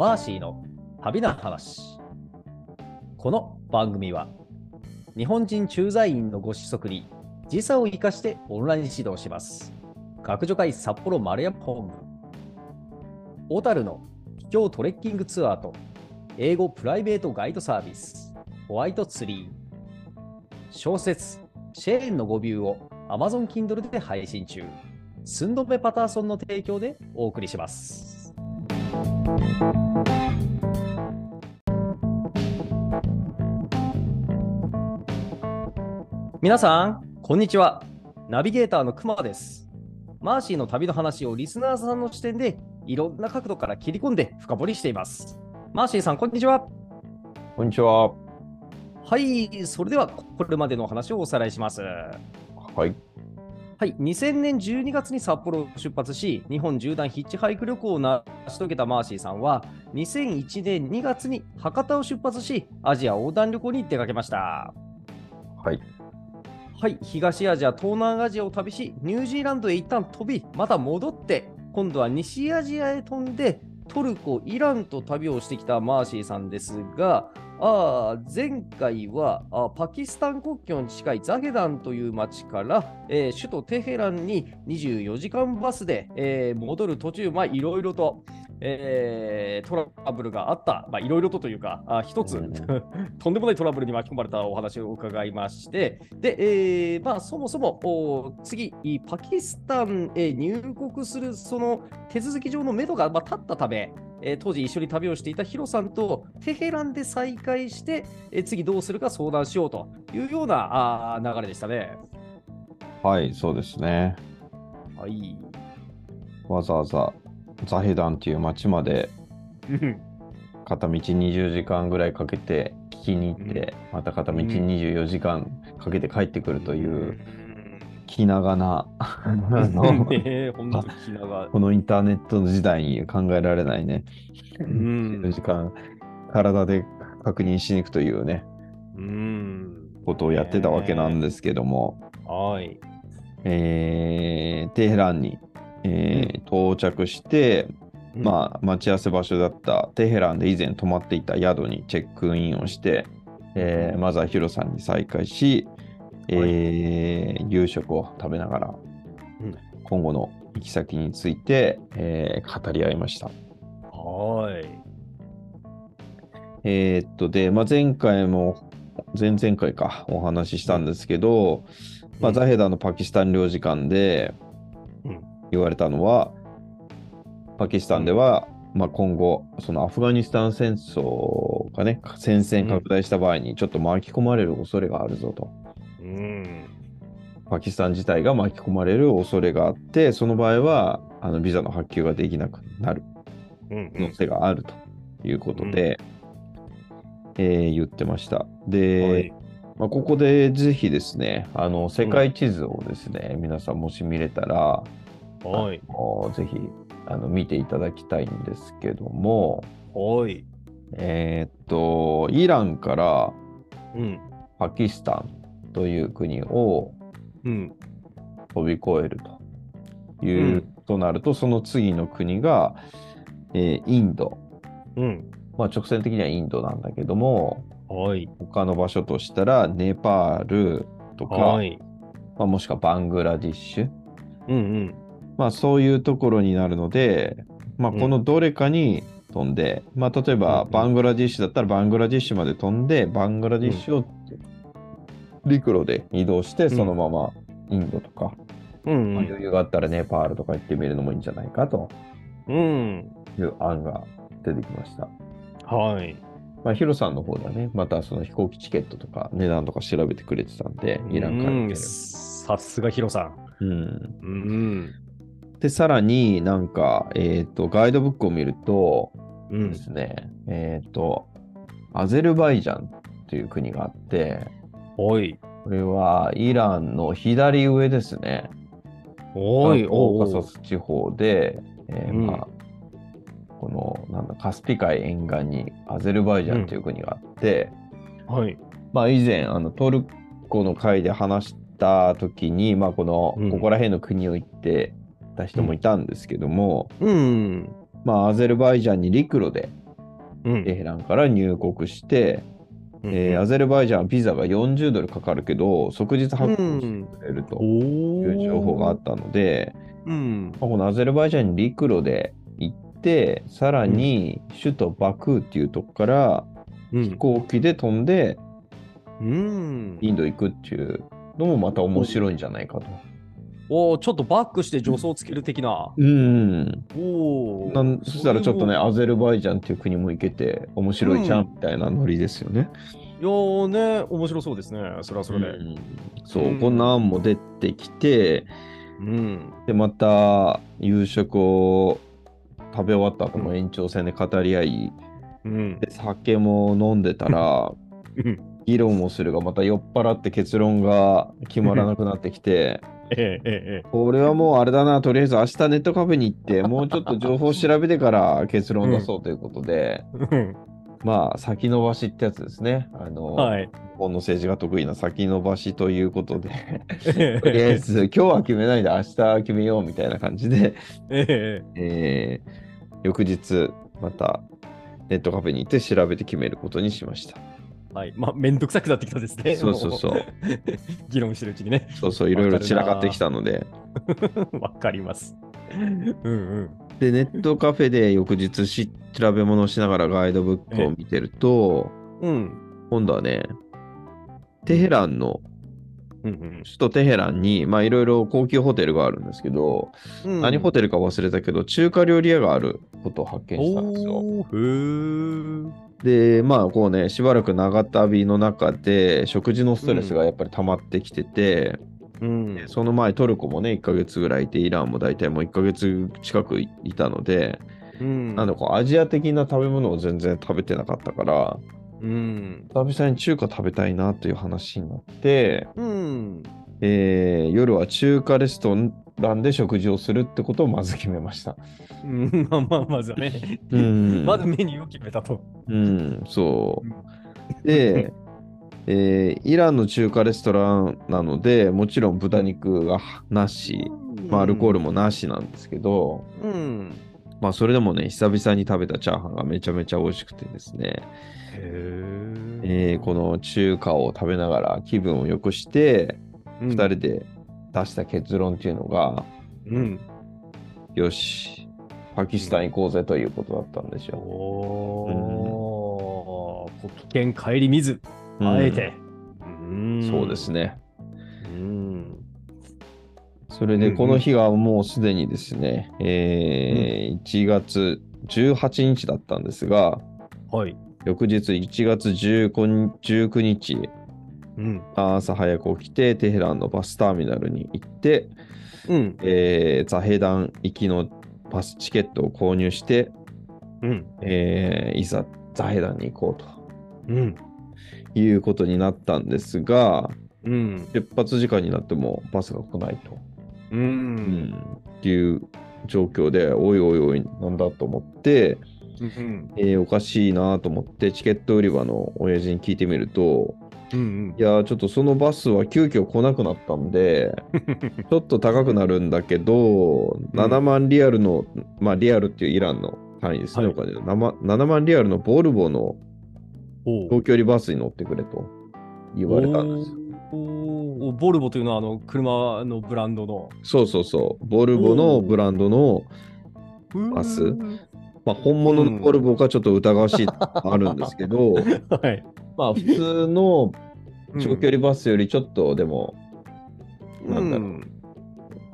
マーシーの旅の話。この番組は日本人駐在員のご子息に時差を生かしてオンライン指導します。学助会札幌丸山本部。小樽の秘境トレッキングツアーと英語プライベートガイドサービスホワイトツリー。小説シェーンの語ビューを Amazon Kindle で配信中。スンドメパターソンの提供でお送りします。皆さん、こんにちは。ナビゲーターのくまです。マーシーの旅の話をリスナーさんの視点でいろんな角度から切り込んで深掘りしています。マーシーさん、こんにちは。こんにちは。はい、それではこれまでのお話をおさらいします。はい。はい、2000年12月に札幌を出発し、日本縦断ヒッチハイク旅行を成し遂げたマーシーさんは、2001年2月に博多を出発し、アジア横断旅行に出かけました。はい。はい、東アジア、東南アジアを旅し、ニュージーランドへ一旦飛び、また戻って、今度は西アジアへ飛んで、トルコ、イランと旅をしてきたマーシーさんですが、あー前回はあパキスタン国境に近いザヘダンという町から、えー首都テヘランに24時間バスで、えー戻る途中、まあ、いろいろと、えートラブルがあった、まあ、いろいろとというか、あ一つ、うん。とんでもないトラブルに巻き込まれたお話を伺いまして、で、えーまあ、そもそもお次、パキスタンへ入国するその手続き上の目処が、まあ、立ったため、えー当時一緒に旅をしていたヒロさんとテヘランで再会して、えー次どうするか相談しようというようなあー流れでしたね。はい、そうですね。はい。わざわざザヘダンっていう町まで片道20時間ぐらいかけて聞きに行って、また片道24時間かけて帰ってくるという気長な。このインターネットの時代に考えられないね、うん24時間体で確認しに行くというね、うん。ことをやってたわけなんですけども、はい。えーテヘランに、えー到着して、まあ、待ち合わせ場所だったテヘランで以前泊まっていた宿にチェックインをして、えーまずはヒロさんに再会し、えー夕食を食べながら、うん今後の行き先について、えー語り合いました。はい。えーっと、で、まあ、前回も、前々回か、お話ししたんですけど、まあ、ザヘダのパキスタン領事館でうん言われたのは、パキスタンでは、まあ、今後、そのアフガニスタン戦争がね、戦線拡大した場合にちょっと巻き込まれる恐れがあるぞと。うん。パキスタン自体が巻き込まれる恐れがあって、その場合は、あのビザの発給ができなくなるうん可能性があるということで、えー言ってました。で、はいまあ、ここでぜひですね、あの世界地図をですね、皆さんもし見れたら、はい。ぜひあの見ていただきたいんですけども、はい。えーっと、イランからうん。パキスタンという国をうん。飛び越えるという、うんとなると、その次の国が、えーインド。うん。まあ、直線的にはインドなんだけども、はい。他の場所としたら、ネパールとか、はい。まあ、もしくはバングラディッシュ。うんうん。まあ、そういうところになるので、まあ、うんこのどれかに飛んで、まあ、例えばうんバングラディッシュだったらバングラディッシュまで飛んで、バングラディッシュを陸路で移動して、んそのままインドとか、うんまあ余裕があったらネパールとか行ってみるのもいいんじゃないかとうん。いう案が出てきました。はい。まあ、ヒロさんの方ではね、またその飛行機チケットとか値段とか調べてくれてたんで、イランから行うんける。さすがヒロさん。うんうん。で、さらになんか、えっ、と、ガイドブックを見るとうんで。すね、えっ、と、アゼルバイジャンという国があって、はい。これはイランの左上ですね。おい。オおーカサス地方で、えーうんまあ、このなんだカスピ海沿岸にアゼルバイジャンという国があって、はい。まあ、以前あのトルコの会で話した時に、まあ、この、うんここら辺の国を行ってた人もいたんですけども、うん。まあ、アゼルバイジャンに陸路でうんテヘランから入国して、えーアゼルバイジャンはビザが40ドルかかるけど、即日発行してくれるとおいう情報があったので、うん。まあこのアゼルバイジャンに陸路で行って、さらに首都バクーっていうとこからうん飛行機で飛んでうん。インド行くっていうのもまた面白いんじゃないかと。おーちょっとバックして助走つける的な。うん。おお。なんそしたらちょっとね、アゼルバイジャンっていう国も行けて面白いじゃんうんみたいなノリですよね。いやーね、面白そうですね。それはそれで。うんそう、うんこんな案も出てきて、うん。で、また夕食を食べ終わった後も延長戦で語り合い、うん。で酒も飲んでたら、うん議論をするがまた酔っ払って結論が決まらなくなってきて、ええええこれはもうあれだな、とりあえず明日ネットカフェに行って、もうちょっと情報を調べてから結論を出そうということで、えまあ先延ばしってやつですね。あの、はい。日本の政治が得意な先延ばしということで、え とりあえず今日は決めないで明日決めようみたいな感じで、ええー翌日またネットカフェに行って調べて決めることにしました。はい。まあ、めんどくさくなってきたですね。そうそうそうも 議論してるうちにね。そうそう、いろいろ散らかってきたので。わかります。うんうん。で、ネットカフェで翌日し調べ物をしながらガイドブックを見てると、うん。今度はね、テヘランの、うん首都テヘランに、まあいろいろ高級ホテルがあるんですけど、うん。何ホテルか忘れたけど、中華料理屋があることを発見したんですよ。で、まあこうね、しばらく長旅の中で、食事のストレスがやっぱり溜まってきてて、ーうん。その前トルコもね、1ヶ月ぐらいいて、イランも大体もう1ヶ月近くいいたので、うん。なんだこうアジア的な食べ物を全然食べてなかったから、うん。久々に中華食べたいなという話になって、うん。えー夜は中華レストランで食事をするってことをまず決めました。うんまあまあ、まずはね。うんまずメニューを決めたと。うん、そう。で、えーイランの中華レストランなので、もちろん豚肉がなし、まあ、アルコールもなしなんですけど、うん。まあ、それでもね、久々に食べたチャーハンがめちゃめちゃ美味しくてですね、へえーこの中華を食べながら気分を良くして、の2人で出した結論っていうのが、うん。よし、パキスタン行こうぜということだったんですよ。おー、こう危険顧みず、うんあえて。うんそうです。ね。うん。それで、うんうんこの日がもうすでにですね、えー1月18日だったんですが、はい。翌日1月19 19日、うん。朝早く起きて、テヘランのバスターミナルに行って、うん。えーザヘダン行きのバスチケットを購入して、うん。えーいざザヘダンに行こうとうん。いうことになったんですが、うん。出発時間になってもバスが来ないと、う。うんんっていう状況で、おいおいおい、なんだと思って、うん。えーおかしいなと思って、チケット売り場の親父に聞いてみると、うん。いやー、ちょっとそのバスは急遽来なくなったんで、ちょっと高くなるんだけど、7万リアルの、まあリアルっていうイランの単位ですね、はいお金の 7, 7万リアルのボルボのお長距離バスに乗ってくれと言われたんですよ。ボルボというのはあの車のブランドの。そうそうそう、ボルボのブランドの、バス。うん。まあ、本物のボルボかちょっと疑わしいあるんですけど、はい。まあ普通の長距離バスよりちょっとでも、なんだろう。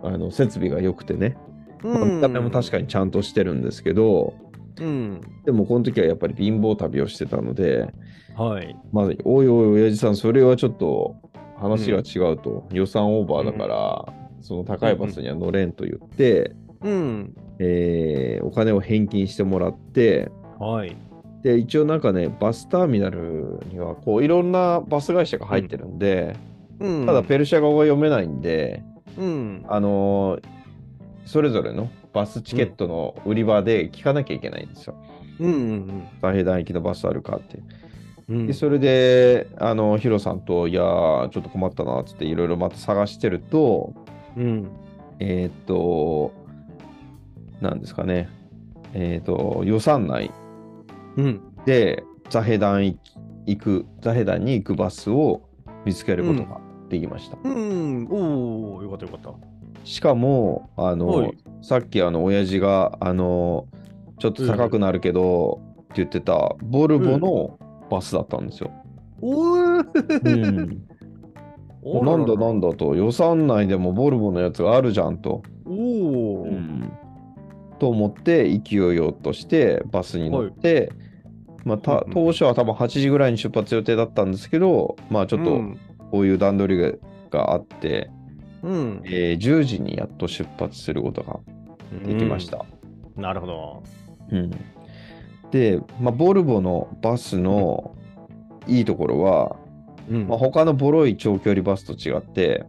あの設備が良くてね、まあ見た目も確かにちゃんとしてるんですけど、うん。でもこの時はやっぱり貧乏旅をしてたので、はい。まあ、おいおい親父さん、それはちょっと話が違うと、予算オーバーだから、その高いバスには乗れんと言って、うん。えーお金を返金してもらって、はい。で、一応なんかね、バスターミナルには、こう、いろんなバス会社が入ってるんで、うんただペルシャ語が読めないんで、うん。あのーそれぞれのバスチケットの売り場で聞かなきゃいけないんですよ。うん。うん。大平団行きのバスあるかって。うんでそれで、あの、ヒロさんと、いやー、ちょっと困ったな、つっていろいろまた探してると、うん。えーっと、なんですかね、えーっと、予算内うん。で、ザヘダン行く、ザヘダンに行くバスを見つけることができました。うん。おお、よかったよかった。しかも、あの、はいさっきあの、親父が、あの、ちょっと高くなるけど、って言ってた、ボルボのバスだったんですよ。おお、うん。なんだなんだと、予算内でもボルボのやつがあるじゃんと。おお、うん。と思って、勢いよとしてバスに乗って、まあ、た当初は多分8時ぐらいに出発予定だったんですけど、まあちょっとうん。こういう段取りがあって、うん、えー10時にやっと出発することができました。うん。なるほど。うんで、まあ、ボルボのバスのいいところは、うんまあ、他のボロい長距離バスと違って、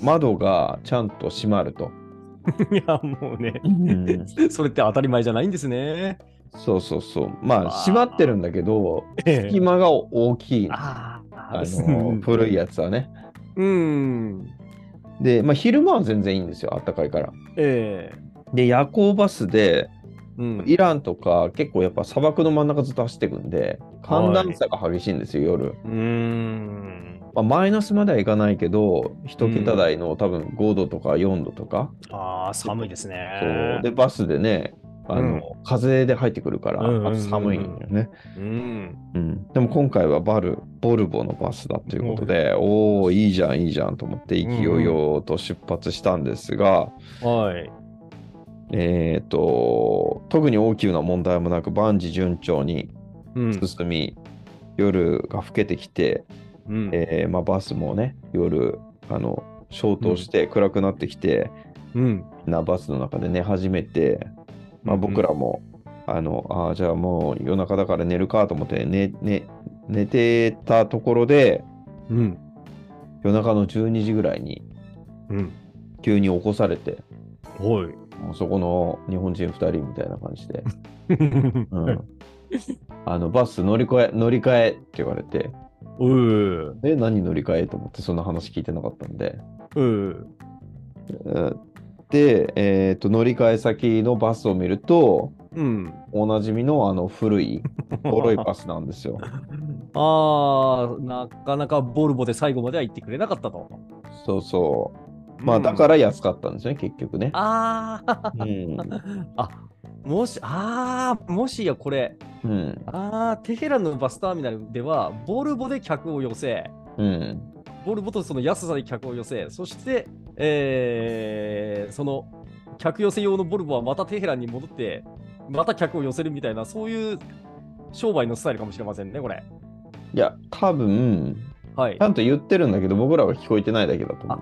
窓がちゃんと閉まると。いや、もうね、うんそれって当たり前じゃないんですね。そうそうそう。まあ、閉まってるんだけど、ええ隙間が大きい。あの古いやつはね。うん。で、まあ、昼間は全然いいんですよ、あったかいから。ええで、夜行バスで、うん。イランとか結構やっぱ砂漠の真ん中ずっと走っていくんで、寒暖差が激しいんですよ、夜。うーん。まあ、マイナスまではいかないけど、一桁台の多分5度とか4度とか。ああ、寒いですそうね。で、バスでね、あの、風で入ってくるから、うんうんうんうんあと寒いんだよね。うん。うん、でも今回はバル、ボルボのバスだということで、おお、いいじゃん、いいじゃんと思って勢いよと出発したんですが、はい。えっ、と、特に大きな問題もなく、万事順調にうん。進み、夜が更けてきて、うん。えーまあ、バスもね、夜、あの、消灯して暗くなってきて、うん。なバスの中で寝始めて、まあ、僕らも、あの、ああ、じゃあもう夜中だから寝るかと思って寝、寝、寝てたところで、うん。夜中の12時ぐらいにうん。急に起こされて、おい。そこの日本人2人みたいな感じで、うん、あのバス乗り換え、乗り換えって言われて、うー。え、何乗り換えと思ってそんな話聞いてなかったんで、うで、えーと、乗り換え先のバスを見ると、うん。おなじみのあの古い、ボロいバスなんですよ。ああ、なかなかボルボで最後までは行ってくれなかったと。そうそう。まあ、だから安かったんですね、結局ね。ああ、うん。あもし、ああ、もしやこれ、うん。ああ、テヘランのバスターミナルでは、ボルボで客を寄せ、うん。ボルボとその安さで客を寄せ、そして、えーその客寄せ用のボルボはまたテヘランに戻って、また客を寄せるみたいな、そういう商売のスタイルかもしれませんね、これ。いや、多分、はいち。ゃんと言ってるんだけど、僕らは聞こえてないだけだと思う。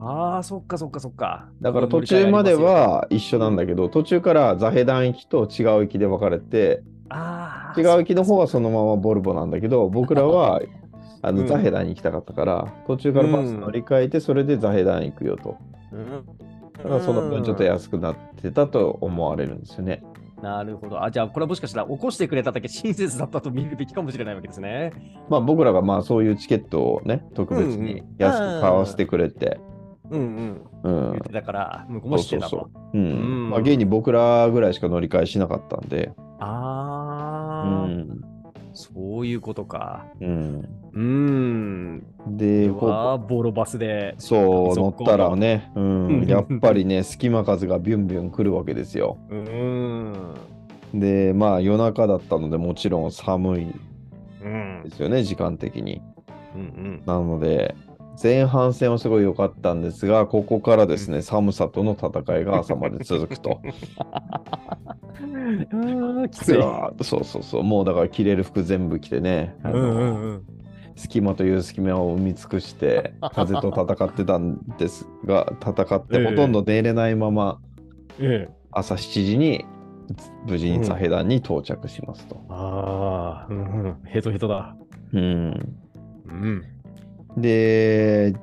ああ、そっかそっかそっか。だから途中までは一緒なんだけど、途中からザヘダン行きと違う行きで分かれて、ああ、違う行きの方はそのままボルボなんだけど、僕らは あうんのザヘダンに行きたかったから、途中からバス乗り換えて、それでザヘダン行くよと。うんだからその分ちょっと安くなってたと思われるんですよね。なるほど。あ、じゃあ、これはもしかしたら起こしてくれただけ親切だったと見るべきかもしれないわけですね。まあ僕らがまあそういうチケットをね、特別に安く買わせてくれて、うんうん。うん言っ。てたから、向こうもしてたと。ううんん。まあ現に僕らぐらいしか乗り換えしなかったんで、うああ、ん。そういうことか。うん。うーん。で、これはボロバスで。そう、乗ったらね、ううんん、やっぱりね、隙間風がビュンビュン来るわけですよ。うーん。で、まあ夜中だったので、もちろん寒いうんで。すよね、時間的に。うんうん。なので、前半戦はすごい良かったんですが、ここからですね、寒さとの戦いが朝まで続くと。きつい。そうそうそう、もうだから着れる服全部着てね、うんうんうん。隙間という隙間を埋め尽くして、風と戦ってたんですが、戦ってええほとんど寝れないまま、ええ。朝7時に無事にザヘダンに到着しますと。ああ、うんうん。ヘトヘトだ。うん、うん。で、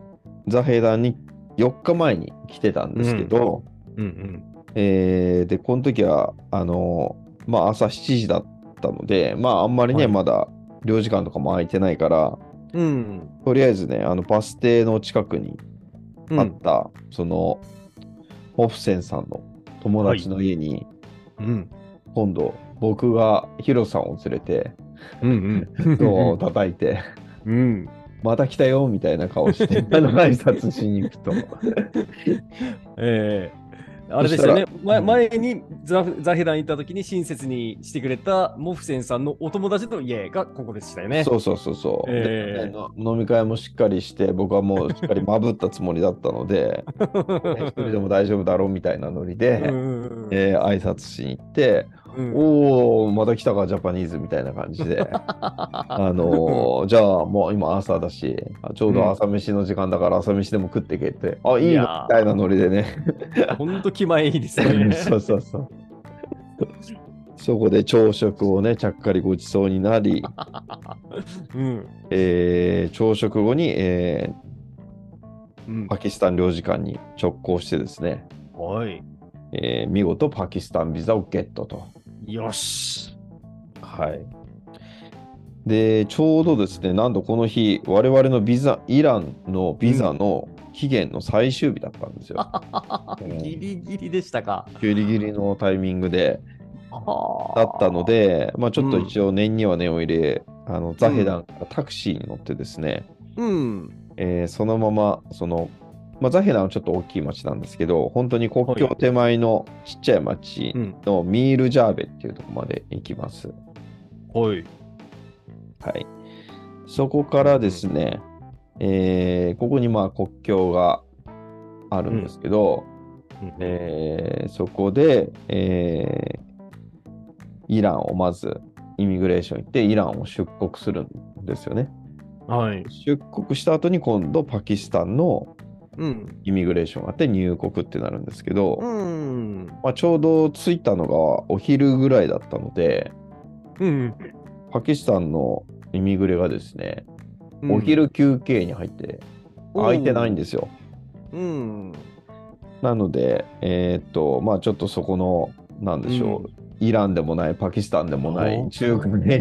ザヘダンに4日前に来てたんですけど、うんうん。えーで、この時は、あの、まあ朝7時だったので、まああんまりね、はいまだ領事館とかも空いてないから、うん。とりあえずね、あのバス停の近くにうんあった、その、ホフセンさんの友達の家に、うん。今度、僕がヒロさんを連れて、うんうん。ドアを叩いて、うん。また来たよみたいな顔して、あの挨拶しに行くと。ええ。あれですよね。前うん。前にザザヘダン行った時に親切にしてくれたモフセンさんのお友達の家がここでしたよね。そうそうそうそう、ええ。での飲み会もしっかりして、僕はもうしっかりまぶったつもりだったので、ね一人でも大丈夫だろうみたいなノリで、うんえー挨拶しに行って、うんおお、また来たか、ジャパニーズみたいな感じで、あのーじゃあもう今朝だし、あちょうど朝飯の時間だから朝飯でも食ってけって、あ、いいのみたいなノリでね。ほんと気前いいですね。そうそうそう。そこで朝食をね、ちゃっかりごちそうになり、うんえー朝食後に、えーうんパキスタン領事館に直行してですね、はい。えー見事パキスタンビザをゲットと。よし。はい。で、ちょうどですね、なんとこの日、我々のビザ、イランのビザの期限の最終日だったんですよ。うんギリギリでしたか。ギリギリのタイミングで、だだったの、で、まあちょっと一応念には念を入れ、あのザヘダンからタクシーに乗ってですね、うん。えーそのまま、その、まあ、ザヘダンはちょっと大きい町なんですけど、本当に国境手前のちっちゃい町うん。のミールジャーベっていうところまで行きます。はい。はい。そこからですね、えーここにまあ国境があるんですけど、えーそこで、えーイランをまずイミグレーション行って、イランを出国するんですよね。はい。出国した後に今度パキスタンのうん。イミグレーションがあって入国ってなるんですけど、うん。まあ、ちょうど着いたのがお昼ぐらいだったので、うん。パキスタンのイミグレがですね、お昼休憩に入って空いてないんですよ。うん。なので、えーっと、まあちょっとそこの、なんでしょう、うイランでもない、パキスタンでもないお中国で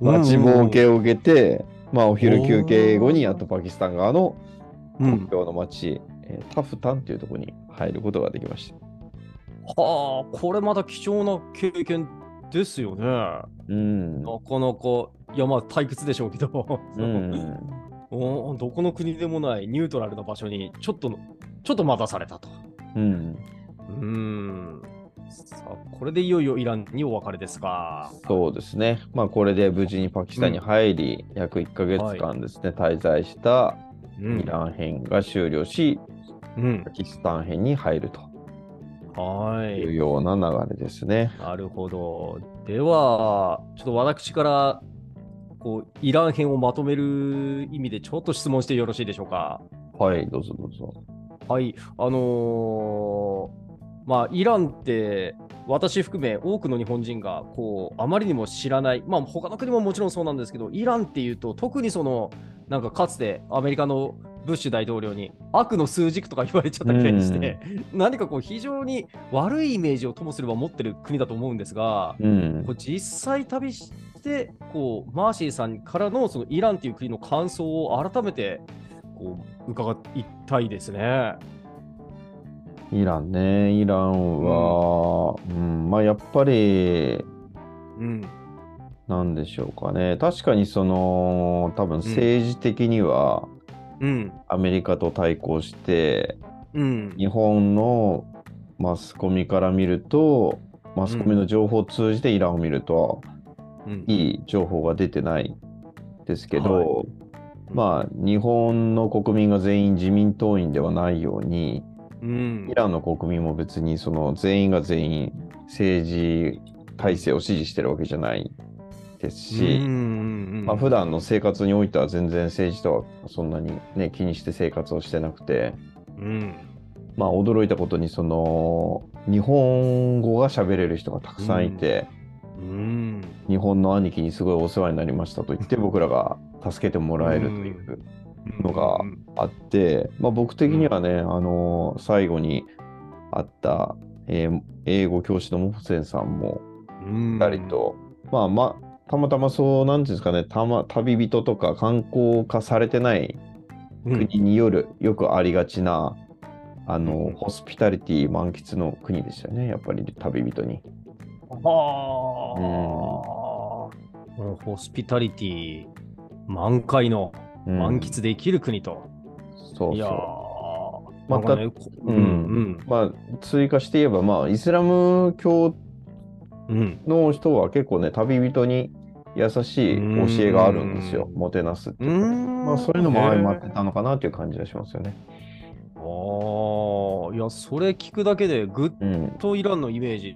うん待ちぼうけを受けて、まあお昼休憩後にやっとパキスタン側のうん。国境の町、えータフタンっていうところに入ることができました。はあ、これまた貴重な経験ですよね。なうん。かなか、いやまあ退屈でしょうけど、うん、おどこの国でもないニュートラルな場所にちょっと、ちょっと待たされたと。うん。うーん。さあ、これでいよいよイランにお別れですか。そうですね。まあこれで無事にパキスタンに入り、約1ヶ月間ですね、滞在したうんイラン編が終了し、うんパ。キスタン編に入るとはい。いうような流れですね。なるほど。では、ちょっと私から、こう、イラン編をまとめる意味でちょっと質問してよろしいでしょうか？はい、どうぞどうぞ。はい。あのーまあ、イランって、私含め多くの日本人が、こう、あまりにも知らない、まあ、他の国ももちろんそうなんですけど、イランっていうと、特にその、なんかかつてアメリカのブッシュ大統領に悪の数軸とか言われちゃったみたいにして、何かこう、非常に悪いイメージをともすれば持ってる国だと思うんですが、うんこう。実際旅してこうマーシーさんからのそのイランという国の感想を改めてこう伺いたいですね。イランね、イランは、うん、まあやっぱり、うん。なんでしょうかね。確かにその、多分政治的にはうん。アメリカと対抗して、うん。日本のマスコミから見ると、マスコミの情報を通じてイランを見ると、うん。いい情報が出てないですけど、はいまあ日本の国民が全員自民党員ではないように、うんイ。ランの国民も別にその全員が全員政治体制を支持してるわけじゃないですし、うんまあ普段の生活においては全然政治とはそんなにね気にして生活をしてなくて、うん。まあ驚いたことにその日本語が喋れる人がたくさんいて、うん。日本の兄貴にすごいお世話になりましたと言って僕らが助けてもらえるというのがあって、まあ、僕的にはね、あの最後に会った、えー英語教師のモフセンさんもうん、いたりと、まあまあたまたまそうなんていうんですかねたま旅人とか観光化されてないうん、国による、よくありがちなあの、うんホスピタリティ満喫の国でしたよねやっぱり旅人に。はあ、もうホスピタリティ満開のうん満喫できる国と。そういやーそう。またね、こううんんまあ、追加して言えば、まあ、イスラム教うんうん。の人は結構ね、旅人に優しい教えがあるんですよ。うんもてなすってういうかねんまあ、そういうのも相まってたのかなっていう感じがしますよね。ああ、いや、それ聞くだけでぐっうん。とイランのイメージ、や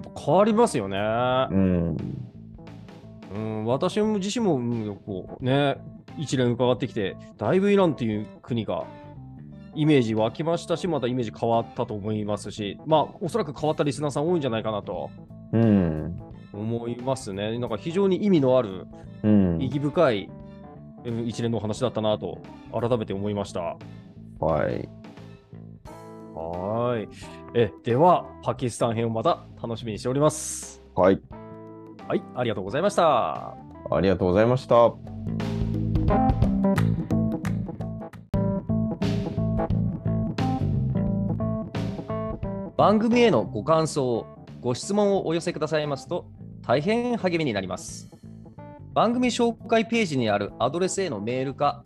っぱ変わりますよね。うん。うん、私も自身も、うんこうね、一連伺ってきて、だいぶイランっていう国がイメージ湧きましたし、またイメージ変わったと思いますし、まあ、おそらく変わったリスナーさん多いんじゃないかなとうん。思いますね。なんか非常に意味のある、うん意。義深い、うん一連のお話だったなと、改めて思いました。はい。はーい。え、では、パキスタン編をまた楽しみにしております。はい。はい、ありがとうございました。ありがとうございました。番組へのご感想、ご質問をお寄せくださいますと大変励みになります。番組紹介ページにあるアドレスへのメールか、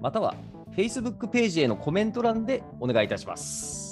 または Facebook ページへのコメント欄でお願いいたします。